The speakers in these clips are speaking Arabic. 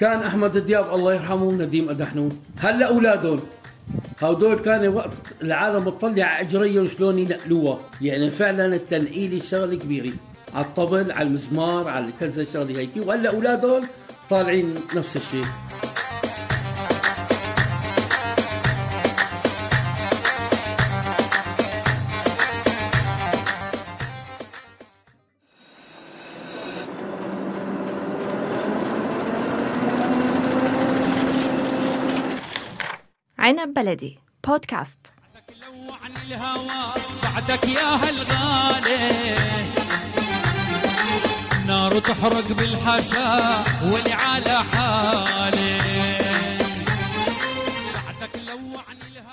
كان أحمد دياب الله يرحمه نديم أدحنون. هلا أولادهم. هدول كان وقت العالم تطلع على اجريهم شلون ينقلوها. يعني فعلا التنقيل شغلة كبيرة. على الطبل على المزمار على كذا شغلة هيك. وهلا أولادهم طالعين نفس الشيء. عنب بلدي. بودكاست. عن الهوى بعدك يا هالغالي. نار تحرق بالحشا ولي على حالي.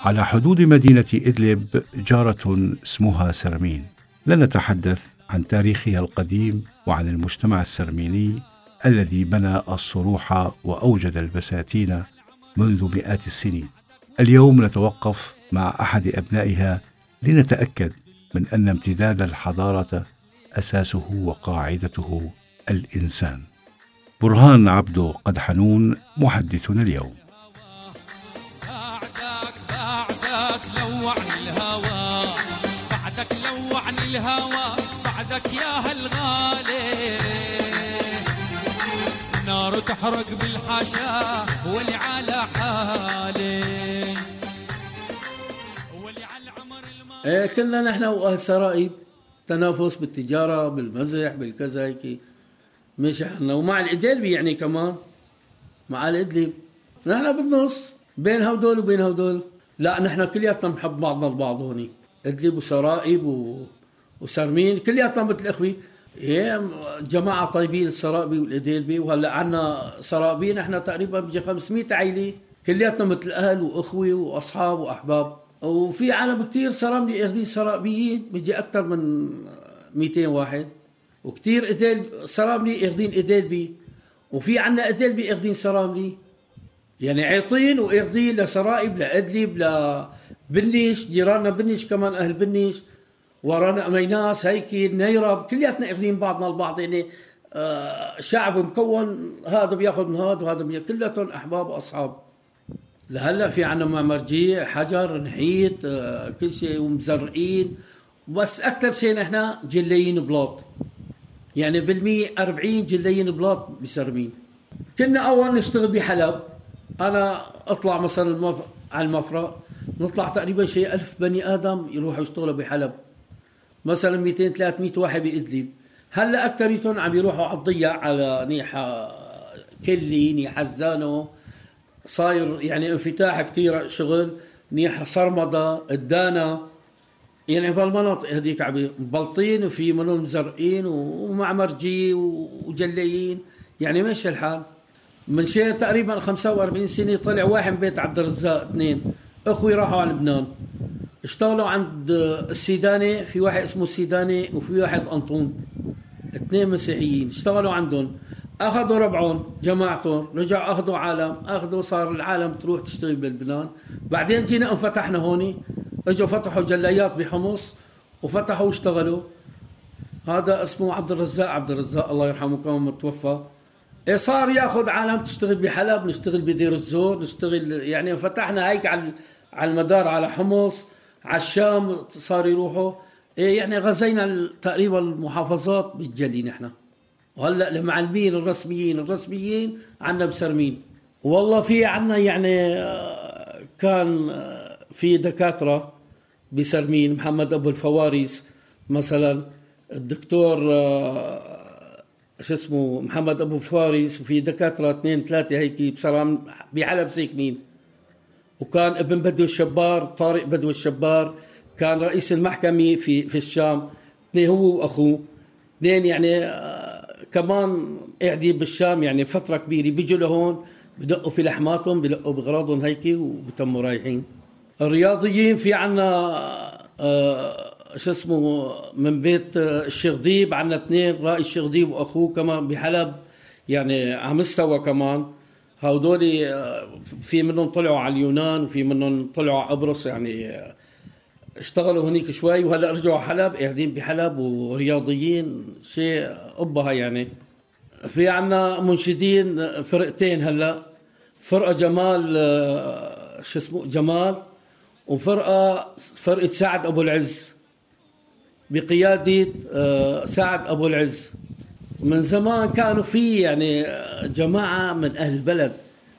على حدود مدينة إدلب جارة اسمها سرمين. لنتحدث عن تاريخها القديم وعن المجتمع السرميني الذي بنى الصروح وأوجد البساتين منذ مئات السنين. اليوم نتوقف مع أحد أبنائها لنتأكد من أن امتداد الحضارة أساسه وقاعدته الإنسان. برهان عبدو قد حنون محدثنا اليوم. بعدك بعدك الهوى بعدك الهوى بعدك يا هالغالي نار تحرق بالحشا ولي على حالي إيه كنا نحن وأهل سرائب تنافس بالتجارة بالمزح بالكذا هيك. مش إحنا ومع الادلبي يعني كمان مع الإدلب. نحن بالنص بين هودول وبين هودول لا نحن كلياتنا بنحب بعضنا البعض هوني. إدلب وسرائب و... وسرمين كلياتنا مثل إخوي. إيه جماعة طيبين السرائبي والإديلبي وهلأ عنا سرائبي نحن تقريبا بيجي 500 عائلة كلياتنا مثل أهل وأخوة وأصحاب وأحباب. وفي عالم كتير سراملي اخذين سرائبيين بيجي أكثر من 200 واحد. وكتير إديل سراملي اخذين إديلبي وفي عنا إديلبي اخذين سراملي يعني عيطين واخذين لسرائب لأدلب لبنيش جيراننا بنيش كمان أهل بنيش. ورانا ميناس هيك نيرب كلياتنا اخذين بعضنا البعض. يعني آه، شعب مكون هذا بياخذ من هذا وهذا بياخذ كلياتهم أحباب وأصحاب. لهلا في عنا معمرجية حجر نحيت آه، كل شيء ومزرقين بس أكثر شيء نحن جليين بلاط. يعني بالمية 40 جليين بلاط بسرمين كنا أول نشتغل بحلب. أنا أطلع مثلا المف... على المفرق نطلع تقريبا شيء ألف بني آدم يروحوا يشتغلوا بحلب. مثلا 200 300 واحد بإدلب. هلا أكثريتهم عم يروحوا على الضيع على نيحة كلي نيحة زانو صاير يعني انفتاح كثير شغل نيحة صرمدة الدانا يعني بهالمناطق هذيك عم مبلطين وفي منهم مزرقين ومعمرجي وجليين. يعني ماشي الحال. من شيء تقريبا 45 سنة طلع واحد من بيت عبد الرزاق اثنين. أخوي راحوا على لبنان. اشتغلوا عند السيداني في واحد اسمه السيداني وفي واحد أنطون. اثنين مسيحيين. اشتغلوا عندهم. أخذوا ربعهم جماعتهم رجعوا أخذوا عالم أخذوا صار العالم تروح تشتغل بلبنان بعدين جينا انفتحنا هون إجوا فتحوا جلايات بحمص وفتحوا واشتغلوا. هذا اسمه عبد الرزاق عبد الرزاق الله يرحمه كمان متوفى. إيه صار ياخذ عالم تشتغل بحلب نشتغل بدير الزور نشتغل يعني فتحنا هيك على على المدار على حمص على الشام صار يروحوا. إيه يعني غزينا تقريبا المحافظات بالجلي نحن. وهلا المعلمين الرسميين الرسميين عنا بسرمين والله في عنا يعني آه، كان آه، في دكاترة بسرمين محمد أبو الفواريس مثلا الدكتور آه، شو اسمه؟ محمد أبو الفارس وفي دكاترة اثنين ثلاثة هيك بسرام بحلب ساكنين وكان ابن بدو الشبار طارق بدو الشبار كان رئيس المحكمة في في الشام هو وأخوه. اثنين يعني كمان قاعدين بالشام يعني فترة كبيرة بيجوا لهون بدقوا في لحماتهم بدقوا بغراضهم هيك وبتموا رايحين. الرياضيين في عنا آه، شو اسمه من بيت آه، الشيخ ديب عنا اثنين رائي الشيخ ديب وأخوه كمان بحلب يعني على مستوى كمان. هودول آه، في منهم طلعوا على اليونان وفي منهم طلعوا على قبرص يعني اشتغلوا هنيك شوي وهلأ رجعوا حلب قاعدين بحلب ورياضيين شيء قبها يعني. في عنا منشدين فرقتين هلأ فرقة جمال آه، شو اسمه جمال وفرقة فرقة سعد أبو العز. بقيادة آه، سعد أبو العز. من زمان كانوا في يعني آه، جماعة من أهل البلد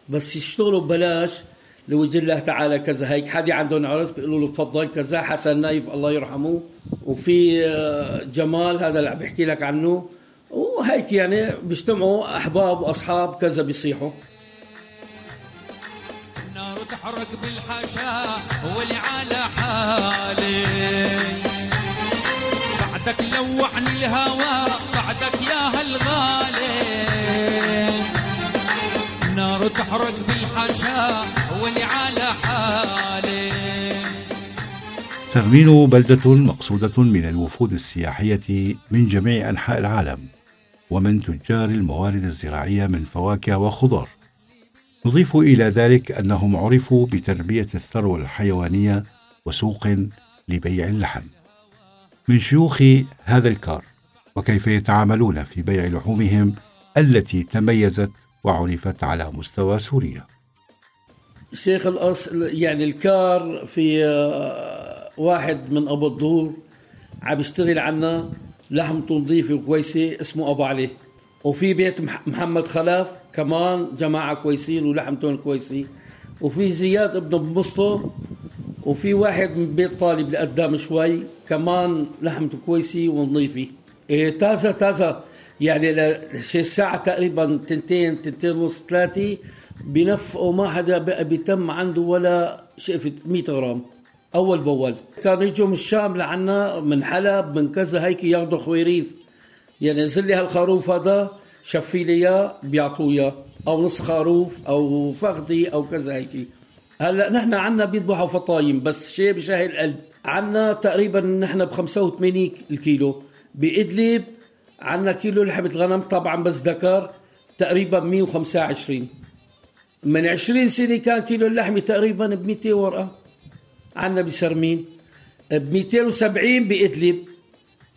بس يشتغلوا ببلاش. لوجه الله تعالى كذا. هيك حدا عندهم عرس بيقولوا له تفضل كذا حسن نايف الله يرحمه. وفي آه، جمال هذا اللي عم بحكي لك عنه. وهيك يعني بيجتمعوا أحباب وأصحاب كذا بيصيحوا. النار تحرق بالحاشا واللي على حالي. بعدك لوعني الهوى بعدك يا هالغالي. النار تحرق بالحاشا سرمين بلدة مقصودة من الوفود السياحية من جميع أنحاء العالم ومن تجار الموارد الزراعية من فواكه وخضار. نضيف إلى ذلك أنهم عرفوا بتربية الثروة الحيوانية وسوق لبيع اللحم. من شيوخ هذا الكار وكيف يتعاملون في بيع لحومهم التي تميزت وعرفت على مستوى سوريا؟ شيخ الأصل يعني الكار في واحد من أبو الدور عم يشتغل عنا لحمته نظيفه وكويسه اسمه أبو علي. وفي بيت مح- محمد خلاف كمان جماعة كويسين ولحمتهم كويسه وفي زياد ابن بمسطو وفي واحد من بيت طالب لقدام شوي كمان لحمته كويسة ونظيفة. إيه تازة تازة. يعني لشي ساعة تقريبا تنتين تنتين ونص ثلاثة بنفقوا ما حدا بقى بيتم عنده ولا شقفة 100 غرام. أول بأول. كانوا يجوا من الشام لعنا من حلب من كذا هيك ياخذوا خويريف يعني نزل لي هالخروف هذا شفي لي إياه بيعطوه إياه. أو نص خروف أو فخدي أو كذا هيك. هلأ نحن عنا بيذبحوا فطايم بس شيء بشهي القلب عنا تقريبا نحن ب 85 الكيلو. بإدلب عنا كيلو لحمة غنم طبعا بس ذكر تقريبا 125 من 20 سنة كان كيلو اللحمة تقريبا ب 200 ورقة. عنا بسرمين ب 270 بإدلب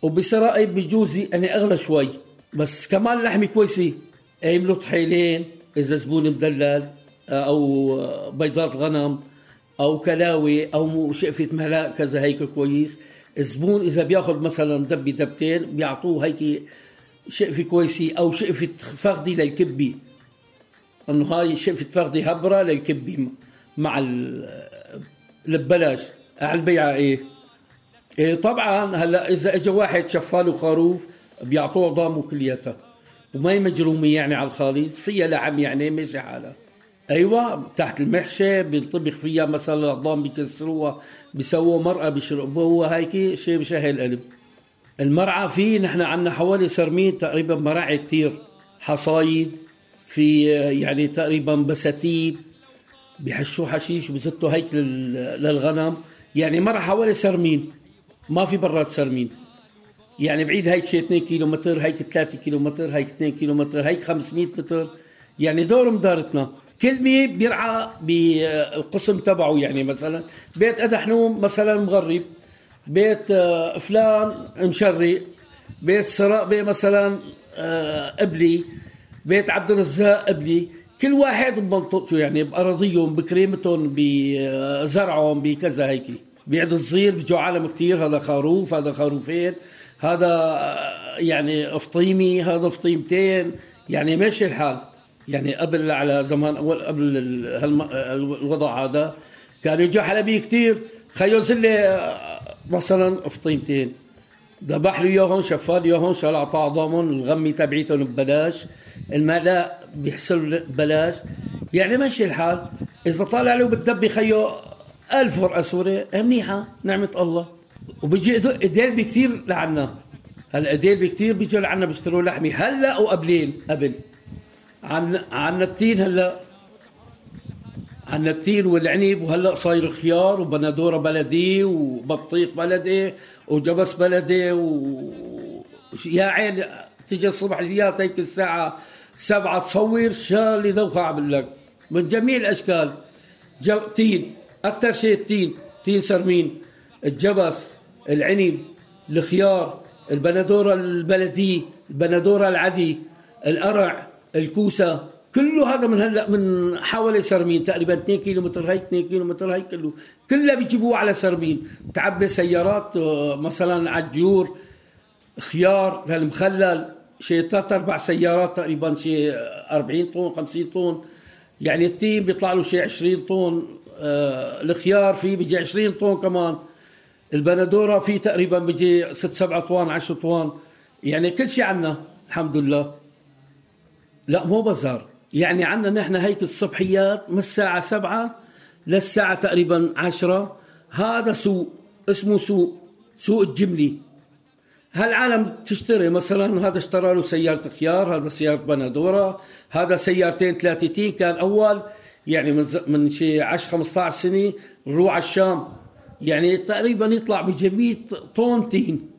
وبسرائي بجوزي أنا أغلى شوي. بس كمان لحمة كويسة. يعملوا طحيلين إذا زبون مدلل أو بيضات غنم أو كلاوي أو شقفة مهلاء كذا هيك كويس. الزبون إذا بياخذ مثلا دبة دبتين بيعطوه هيك شقفة كويسة أو شقفة فخدي للكبي. إنه هاي شقفة فخدي هبرة للكبي مع ال- ببلاش على البيعة إيه. إيه طبعا هلا إذا اجى واحد شفاله خروف بيعطوه ضامه كلياتها وما هي مجرومة يعني على الخالص فيها لعم يعني ماشي حالها. أيوه تحت المحشي بينطبخ فيها مثلا الضام بيكسروها بيسووا مرقه بيشربوها هيك شيء بشهي القلب المرعى فيه نحن عندنا حوالي سرمين تقريبا مراعي كتير. حصايد في يعني تقريبا بساتين. بيحشوا حشيش وبزتوا هيك لل- للغنم. يعني مرة حوالي سرمين. ما في برات سرمين. يعني بعيد هيك شي 2 كيلو متر هيك 3 كيلو متر هيك 2 كيلو متر هيك 500 متر. يعني دور مدارتنا كل مي بيرعى بالقسم تبعه. يعني مثلا بيت أدحنوم مثلا مغرب بيت آه، فلان مشري بيت سراء مثلا آه، قبلي بيت عبد الرزاق قبلي كل واحد بمنطقته يعني بأراضيهم بكريمتهم بزرعهم بكذا هيك. بيعد الصغير بيجوا عالم كتير هذا خروف هذا خروفين هذا يعني فطيمي هذا فطيمتين يعني ماشي الحال. يعني قبل على زمان أول قبل الوضع هذا كانوا يجوا حلبي كتير. خيو زلة آه، مثلا فطيمتين ذبح له إياهم شفى له إياهم شال اعطاه عظامهم الغمي تبعيتهم ببلاش. الماء بيحصل ببلاش؟ يعني ماشي الحال. إذا طالع له بالدب خيو ألف ورقة سوري منيحة؟ نعمة الله. وبيجي إديل بكتير لعنا. هلا إديل بكتير بيجوا لعنا بيشتروا لحمة. هلا وقبلين قبل. عنا عنا التين هلا. عنا التين والعنب وهلا صاير خيار وبندورة بلدي وبطيخ بلدي وجبس بلدي و يا عين تيجي الصبح زيارة هيك الساعة سبعة تصور شا اللي ذوقها عم لك. من جميع الأشكال. جو تين. أكثر شيء التين. تين سرمين. الجبس. العنب. الخيار. البندورة البلدي. البندورة العدي القرع الكوسة. كله هذا من هلا من حوالي سرمين. تقريبا 2 كيلو متر هيك 2 كيلو متر هيك كله. كلها بيجيبوه على سرمين. تعبي سيارات آه، مثلا عجور خيار للمخلل. شيء ثلاث أربع سيارات تقريبا شيء 40 طن 50 طن. يعني التيم بيطلع له شيء 20 طن. آه الخيار فيه بيجي 20 طن كمان. البندورة فيه تقريبا بيجي 6 7 طوان 10 طوان يعني كل شيء عندنا الحمد لله. لا مو بازار يعني عندنا نحن هيك الصبحيات من الساعة سبعة للساعة تقريبا عشرة. هذا سوق اسمه سوق سوق الجملي هالعالم تشتري مثلا هذا اشترى له سيارة خيار هذا سيارة بندورة هذا سيارتين ثلاثة تين كان أول يعني من. من شيء 10 15 سنة نروح على الشام. يعني تقريبا يطلع بجميع طون تين.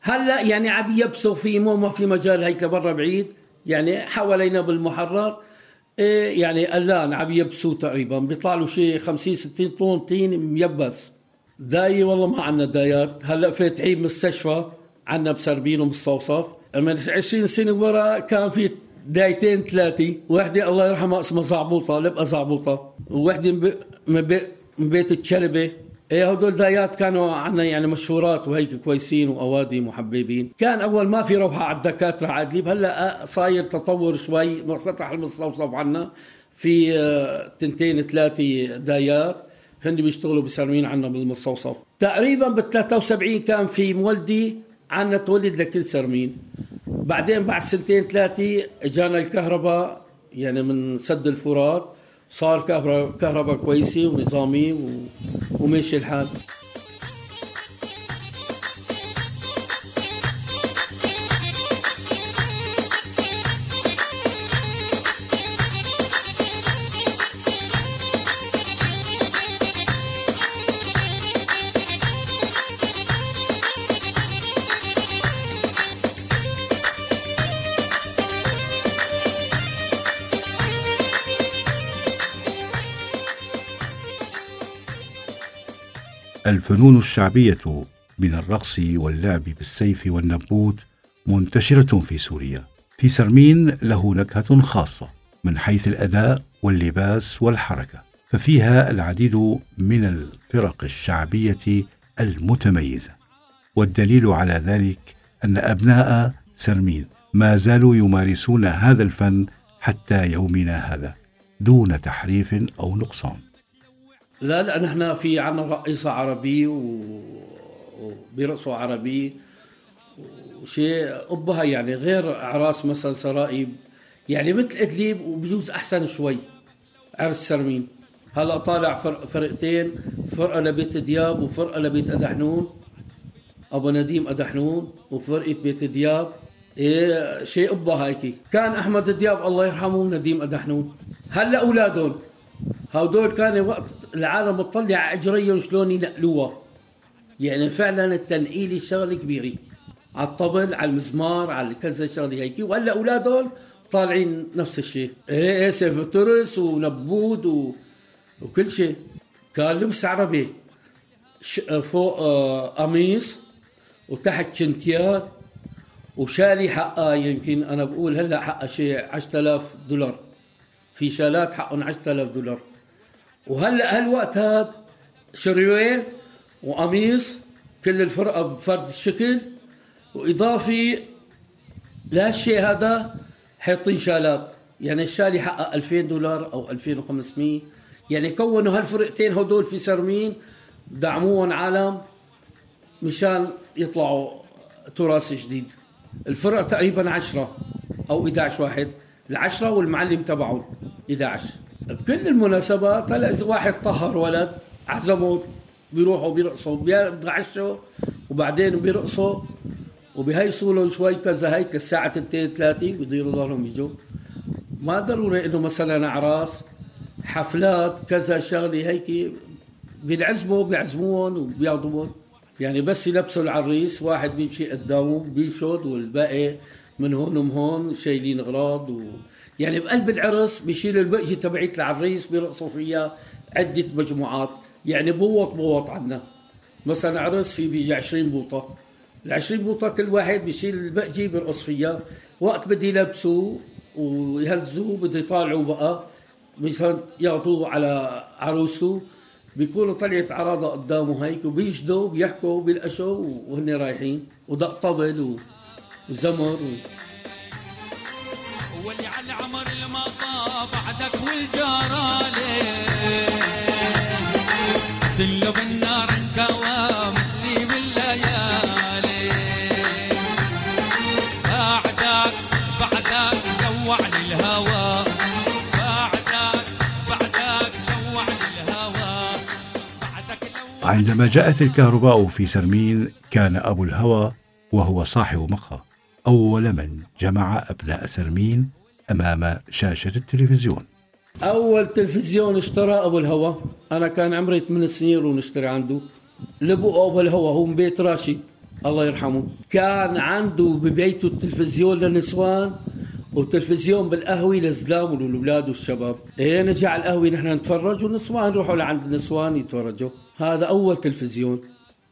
هلأ يعني عم يبسوا في مو ما في مجال هيك برا بعيد يعني حوالينا بالمحرر. إيه يعني الآن عم يبسوا تقريبا بيطلع له شيء 50 60 طن طين ميبس. داي والله ما عندنا دايات. هلأ فاتحين مستشفى. عندنا بسربين ومستوصف من 20 سنة ورا كان في دايتين ثلاثة. وحدة الله يرحمها اسمها زعبوطة لبقى زعبوطة. ووحده من بيت الشلبه إيه هدول دايات كانوا عنا يعني مشهورات وهيك كويسين واوادي محببين. كان أول ما في روحه على الدكاترة عادلين هلأ صاير تطور شوي. فتح المستوصف عنا في آه، تنتين ثلاثة دايات. هن بيشتغلوا بسرمين عنا بالمستوصف تقريبا بال 73 كان في مولدي عنا تولد لكل سرمين. بعدين بعد سنتين ثلاثة إجانا الكهرباء يعني من سد الفرات صار كهرباء كهرباء كويسة ونظامي وماشي الحال. الفنون الشعبية من الرقص واللعب بالسيف والنبوت منتشرة في سوريا. في سرمين له نكهة خاصة من حيث الأداء واللباس والحركة، ففيها العديد من الفرق الشعبية المتميزة. والدليل على ذلك أن أبناء سرمين ما زالوا يمارسون هذا الفن حتى يومنا هذا دون تحريف أو نقصان. لا لا نحن في عنا رقيصة عربي وبيرقصوا عربي وشيء أبها يعني غير أعراس مثلا سرائب يعني مثل إدليب وبجوز أحسن شوي عرس سرمين. هلا طالع فرق فرقتين فرقة لبيت دياب وفرقة لبيت أدحنون. أبو نديم أدحنون وفرقة بيت دياب. إيه شيء أبها هيك. كان أحمد دياب الله يرحمه نديم أدحنون. هلا أولادهم. هدول كان وقت العالم تطلع على اجريهم شلون ينقلوها. يعني فعلا التنقيل شغله كبيره على الطبل على المزمار على كذا شغله هيك. وهلا اولادهم طالعين نفس الشيء. إيه إيه سيف ترس ونبود و... وكل شيء. كان لبس عربي. ش... فوق آه قميص وتحت شنتيات وشالي حقها يمكن أنا بقول هلا حقها شيء 10000 دولار. في شالات حقهم 10000 دولار. وهلا هالوقت هذا شريوين وقميص كل الفرقه بفرد الشكل وإضافي لهالشيء هذا حاطين شالات. يعني الشال يحقق 2000 دولار أو 2500 يعني كونوا هالفرقتين هدول في سرمين دعموهم عالم مشان يطلعوا تراث جديد. الفرقه تقريبا 10 أو 11 واحد. العشرة والمعلم تبعهم 11 بكل المناسبات هلا إذا واحد طهر ولد عزمه بيروحوا بيرقصوا بيتغشوا وبعدين بيرقصوا وبيهيصوا له شوي كذا هيك الساعة 2 3 بيديروا ظهرهم يجوا. ما ضروري إنه مثلا أعراس حفلات كذا شغلة هيك بينعزموا بيعزموهم وبياخذوهم يعني بس يلبسوا العريس واحد بيمشي قدامهم بيشد والباقي من هون ومن هون شايلين اغراض و... يعني بقلب العرس بيشيلوا البقجه تبعت العريس بيرقصوا فيها عدة مجموعات. يعني بوط بوط عنا. مثلا عرس في بيجي 20 بوطة. ال 20 بوطة كل واحد بيشيل البقجه بيرقص فيها وقت بدي يلبسوا ويهزوه بده يطالعوا بقى. مثلا يعطوه على عروسته بيكونوا طلعت عراضة قدامه هيك وبيجدوا بيحكوا بيلقشوا وهن رايحين. ودق طبل وزمر و... واللي على العمر المطا بعدك والجرالي كله بالنار انكوى مثلي بالليالي بعدك بعدك جوعني الهوى. بعدك بعدك جوعني الهوى. بعدك عندما جاءت الكهرباء في سرمين كان أبو الهوى وهو صاحب مقهى. أول من جمع أبناء سرمين أمام شاشة التلفزيون. أول تلفزيون اشترى أبو الهوى. أنا كان عمري 8 سنين ونشتري عنده. لبو أبو الهوى هو من بيت راشد. الله يرحمه. كان عنده ببيته التلفزيون للنسوان وتلفزيون بالقهوة للزلام وللأولاد والشباب. إيه نجي على القهوة نحن نتفرج والنسوان يروحوا لعند النسوان يتفرجوا. هذا أول تلفزيون.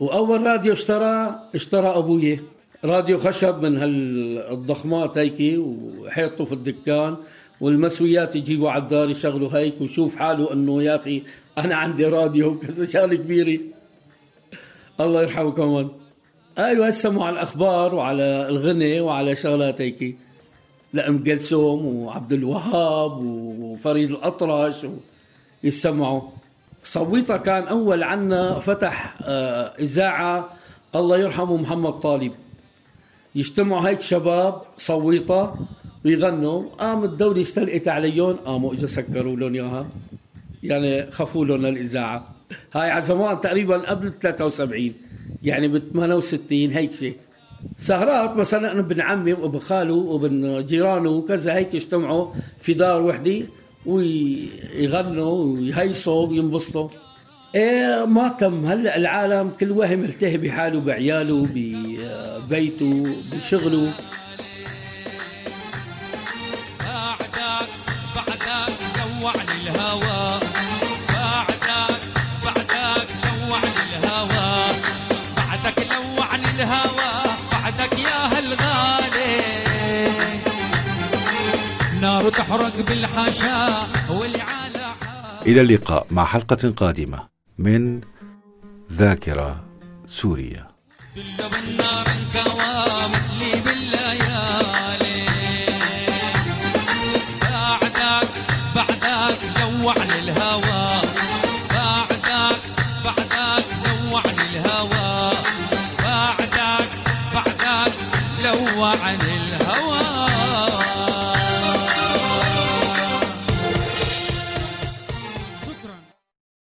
وأول راديو اشترى اشترى أبوي راديو خشب من هالضخمات هيك وحيطه في الدكان والمسويات يجيبوا على الدار يشغلوا هيك ويشوف حاله إنه يا أخي أنا عندي راديو وكذا شغلة كبيرة. الله يرحمه كمان أيوه يسمعوا على الأخبار وعلى الغنى وعلى شغلات هيك لأم كلثوم وعبد الوهاب وفريد الأطرش يسمعوا. صويطة كان أول عنا فتح آه، إذاعة. الله يرحمه محمد طالب. يجتمعوا هيك شباب صويطة ويغنوا. قام الدولة استلقت عليهم قاموا اجوا سكروا لهم إياها. يعني خفوا لهم الاذاعه هاي على زمان تقريبا قبل 73 يعني ب 68 هيك شيء. سهرات مثلا أنا ابن عمي وابن خاله وابن جيرانه وكذا هيك يجتمعوا في دار وحده ويغنوا ويهيصوا وينبسطوا. إيه ما تم. هلأ العالم كل واحد ملتهي بحاله بعياله ببيته بشغله. بعدك بعدك جوعني الهوى. بعدك بعدك جوعني الهوى. بعدك لوعني الهوى. بعدك يا هالغالي نار تحرق بالحشا إلى اللقاء مع حلقة قادمة من ذاكرة سوريا بالنار انكوى